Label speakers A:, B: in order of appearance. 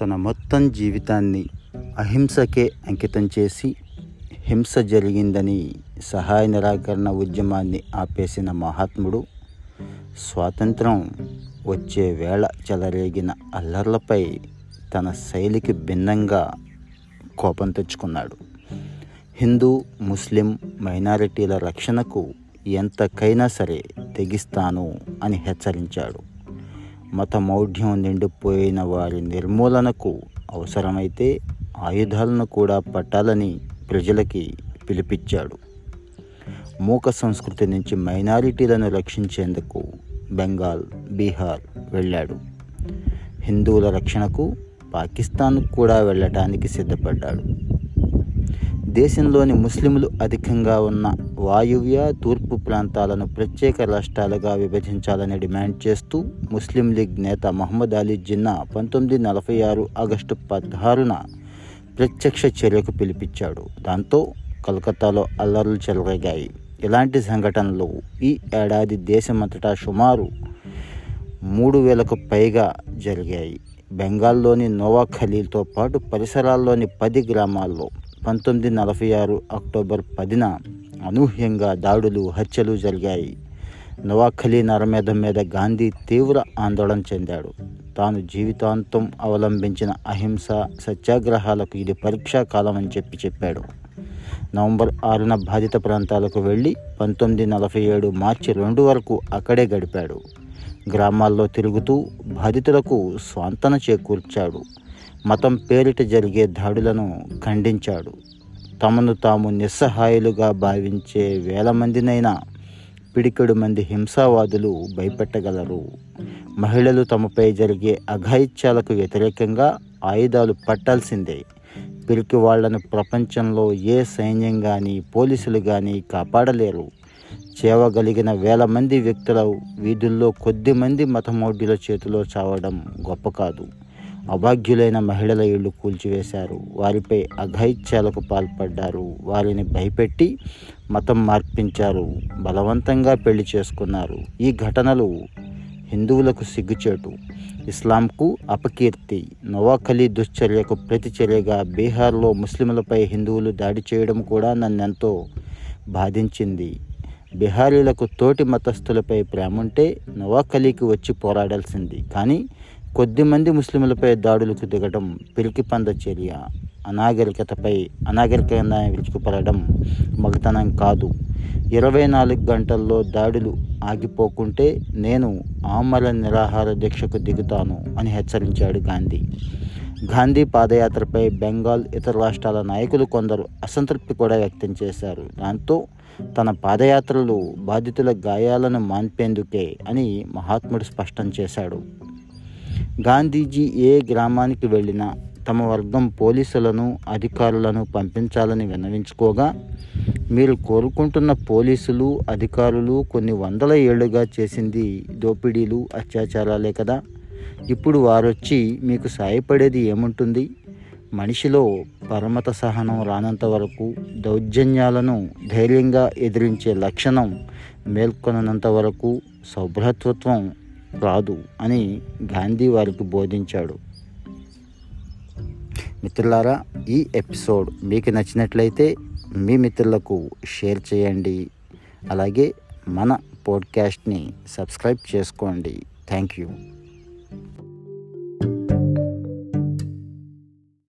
A: తన మొత్తం జీవితాన్ని అహింసకే అంకితం చేసి హింస జరిగిందని సహాయ నిరాకరణ ఉద్యమాన్ని ఆపేసిన మహాత్ముడు స్వాతంత్రం వచ్చే వేళ చెలరేగిన అల్లర్లపై తన శైలికి భిన్నంగా కోపం తెచ్చుకున్నాడు. హిందూ ముస్లిం మైనారిటీల రక్షణకు ఎంతకైనా సరే తెగిస్తాను అని హెచ్చరించాడు. మతమౌఢ్యం నిండిపోయిన వారి నిర్మూలనకు అవసరమైతే ఆయుధాలను కూడా పట్టాలని ప్రజలకి పిలిపించాడు మూక సంస్కృతి నుంచి మైనారిటీలను రక్షించేందుకు బెంగాల్ బీహార్ వెళ్ళాడు. హిందువుల రక్షణకు పాకిస్తాన్ కూడా వెళ్ళటానికి సిద్ధపడ్డాడు. దేశంలోని ముస్లింలు అధికంగా ఉన్న వాయువ్య తూర్పు ప్రాంతాలను ప్రత్యేక రాష్ట్రాలుగా విభజించాలని డిమాండ్ చేస్తూ ముస్లిం లీగ్ నేత మహమ్మద్ అలీ జిన్నా పంతొమ్మిది నలభై ఆరు ఆగస్టు పదహారున ప్రత్యక్ష చర్యకు పిలిపించాడు. దాంతో కలకత్తాలో అల్లర్లు చెలరేగాయి. ఇలాంటి సంఘటనలు ఈ ఏడాది దేశమంతటా సుమారు మూడు వేలకు పైగా జరిగాయి. బెంగాల్లోని నోవా ఖలీల్తో పాటు పరిసరాల్లోని పది గ్రామాల్లో పంతొమ్మిది నలభై ఆరు అక్టోబర్ పదిన అనూహ్యంగా దాడులు హత్యలు జరిగాయి. నవాఖలీ నరమేధం మీద గాంధీ తీవ్ర ఆందోళన చెందాడు. తాను జీవితాంతం అవలంబించిన అహింస సత్యాగ్రహాలకు ఇది పరీక్షా కాలం అని చెప్పి చెప్పాడు. నవంబర్ ఆరున బాధిత ప్రాంతాలకు వెళ్ళి పంతొమ్మిది నలభై ఏడు మార్చి రెండు వరకు అక్కడే గడిపాడు. గ్రామాల్లో తిరుగుతూ బాధితులకు స్వాంతన చేకూర్చాడు. మతం పేరిట జరిగే దాడులను ఖండించాడు. తమను తాము నిస్సహాయులుగా భావించే వేల మందినైనా పిడికెడు మంది హింసావాదులు భయపెట్టగలరు. మహిళలు తమపై జరిగే అఘాయిత్యాలకు వ్యతిరేకంగా ఆయుధాలు పట్టాల్సిందే. పిరికి వాళ్ళను ప్రపంచంలో ఏ సైన్యం కానీ పోలీసులు కానీ కాపాడలేరు. చేవగలిగిన వేల మంది వ్యక్తుల వీధుల్లో కొద్ది మంది మతమౌఢ్యుల చేతిలో చావడం గొప్ప కాదు. అభాగ్యులైన మహిళల ఇళ్ళు కూల్చివేశారు. వారిపై అఘాయిత్యాలకు పాల్పడ్డారు. వారిని భయపెట్టి మతం మార్పించారు. బలవంతంగా పెళ్ళి చేసుకున్నారు. ఈ ఘటనలు హిందువులకు సిగ్గుచేటు. ఇస్లాంకు అపకీర్తి. నవాఖలీ దుశ్చర్యకు ప్రతిచర్యగా బీహార్లో ముస్లింలపై హిందువులు దాడి చేయడం కూడా నన్నెంతో బాధించింది. బిహారీలకు తోటి మతస్థులపై ప్రేముంటే నవాఖలీకి వచ్చి పోరాడాల్సింది. కానీ కొద్దిమంది ముస్లింలపై దాడులకు దిగడం పిరికిపంద చర్య అనాగరికతపై అనాగరికంగా విరుచుకుపడడం మగతనం కాదు. ఇరవై నాలుగు గంటల్లో దాడులు ఆగిపోకుంటే నేను ఆమర నిరాహార దీక్షకు దిగుతాను అని హెచ్చరించాడు గాంధీ. గాంధీ పాదయాత్రపై బెంగాల్ ఇతర రాష్ట్రాల నాయకులు కొందరు అసంతృప్తి కూడా వ్యక్తం చేశారు. దాంతో తన పాదయాత్రలు బాధితుల గాయాలను మాన్పేందుకే అని మహాత్ముడు స్పష్టం చేశాడు. గాంధీజీ ఏ గ్రామానికి వెళ్ళినా తమ వర్గం పోలీసులను అధికారులను పంపించాలని విన్నవించుకోగా మీరు కోరుకుంటున్న పోలీసులు అధికారులు కొన్ని వందల ఏళ్ళుగా చేసింది దోపిడీలు అత్యాచారాలే కదా. ఇప్పుడు వారొచ్చి మీకు సాయపడేది ఏముంటుంది? మనిషిలో పరమత సహనం రానంత వరకు దౌర్జన్యాలను ధైర్యంగా ఎదిరించే లక్షణం మేల్కొనంత వరకు సౌభ్రతత్వం రాదు అని గాంధీ వారికి బోధించాడు. మిత్రులారా ఈ ఎపిసోడ్ మీకు నచ్చినట్లయితే మీ మిత్రులకు షేర్ చేయండి. అలాగే మన పోడ్కాస్ట్ని సబ్స్క్రైబ్ చేసుకోండి. Thank you